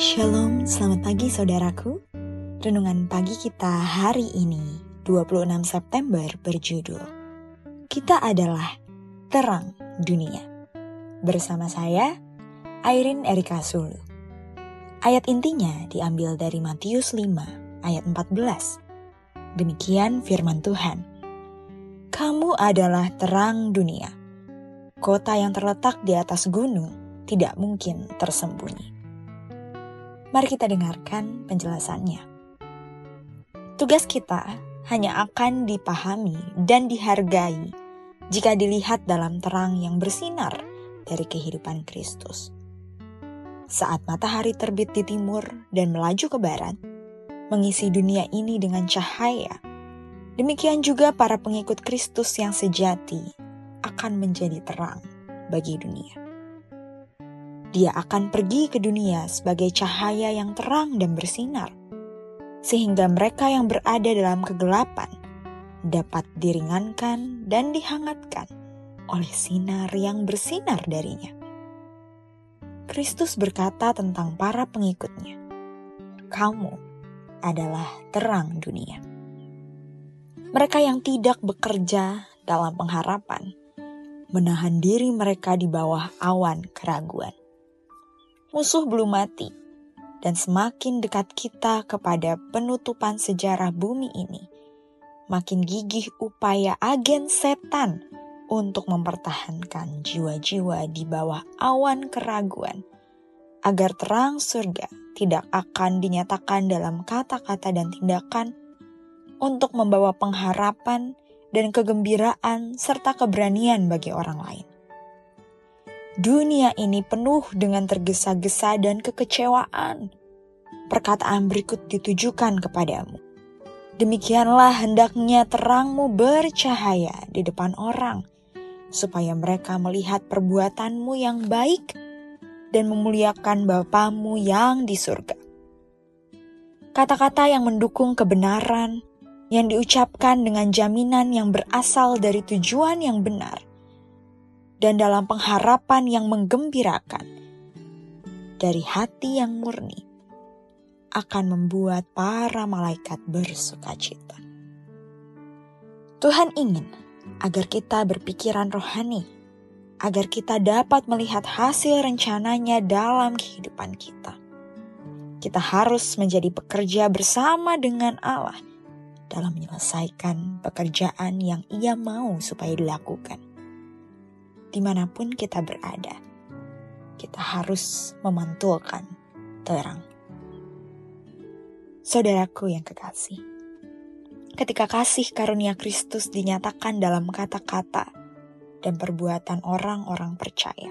Shalom, selamat pagi saudaraku. Renungan pagi kita hari ini, 26 September berjudul Kita adalah Terang Dunia. Bersama saya, Airin Erika Sulu. Ayat intinya diambil dari Matius 5 ayat 14. Demikian firman Tuhan. Kamu adalah terang dunia. Kota yang terletak di atas gunung tidak mungkin tersembunyi. Mari kita dengarkan penjelasannya. Tugas kita hanya akan dipahami dan dihargai jika dilihat dalam terang yang bersinar dari kehidupan Kristus. Saat matahari terbit di timur dan melaju ke barat, mengisi dunia ini dengan cahaya, demikian juga para pengikut Kristus yang sejati akan menjadi terang bagi dunia. Dia akan pergi ke dunia sebagai cahaya yang terang dan bersinar, sehingga mereka yang berada dalam kegelapan dapat diringankan dan dihangatkan oleh sinar yang bersinar darinya. Kristus berkata tentang para pengikutnya, "Kamu adalah terang dunia." Mereka yang tidak bekerja dalam pengharapan menahan diri mereka di bawah awan keraguan musuh belum mati, dan semakin dekat kita kepada penutupan sejarah bumi ini, makin gigih upaya agen setan untuk mempertahankan jiwa-jiwa di bawah awan keraguan, agar terang surga tidak akan dinyatakan dalam kata-kata dan tindakan untuk membawa pengharapan dan kegembiraan serta keberanian bagi orang lain. Dunia ini penuh dengan tergesa-gesa dan kekecewaan. Perkataan berikut ditujukan kepadamu. Demikianlah hendaknya terangmu bercahaya di depan orang, supaya mereka melihat perbuatanmu yang baik dan memuliakan Bapamu yang di surga. Kata-kata yang mendukung kebenaran, yang diucapkan dengan jaminan yang berasal dari tujuan yang benar, dan dalam pengharapan yang menggembirakan dari hati yang murni akan membuat para malaikat bersuka cita. Tuhan ingin agar kita berpikiran rohani, agar kita dapat melihat hasil rencananya dalam kehidupan kita. Kita harus menjadi pekerja bersama dengan Allah dalam menyelesaikan pekerjaan yang Ia mau supaya dilakukan di mana pun kita berada, kita harus memantulkan terang. Saudaraku yang kekasih, ketika kasih karunia Kristus dinyatakan dalam kata-kata dan perbuatan orang-orang percaya,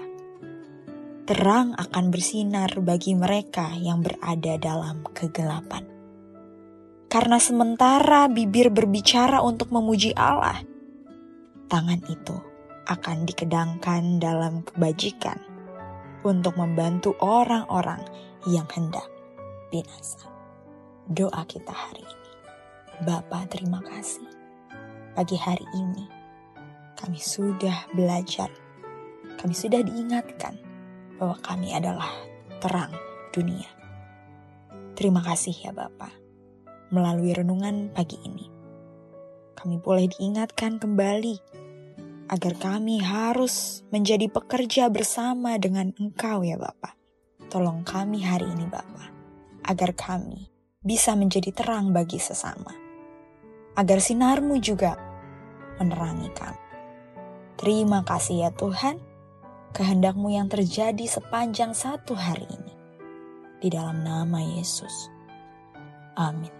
terang akan bersinar bagi mereka yang berada dalam kegelapan. Karena sementara bibir berbicara untuk memuji Allah, tangan itu akan dikedangkan dalam kebajikan untuk membantu orang-orang yang hendak binasa. Doa kita hari ini. Bapa terima kasih. Pagi hari ini kami sudah belajar, kami sudah diingatkan bahwa kami adalah terang dunia. Terima kasih ya Bapak. Melalui renungan pagi ini, kami boleh diingatkan kembali agar kami harus menjadi pekerja bersama dengan Engkau ya Bapa. Tolong kami hari ini Bapa, agar kami bisa menjadi terang bagi sesama. Agar sinarmu juga menerangi kami. Terima kasih ya Tuhan, kehendakmu yang terjadi sepanjang satu hari ini. Di dalam nama Yesus. Amin.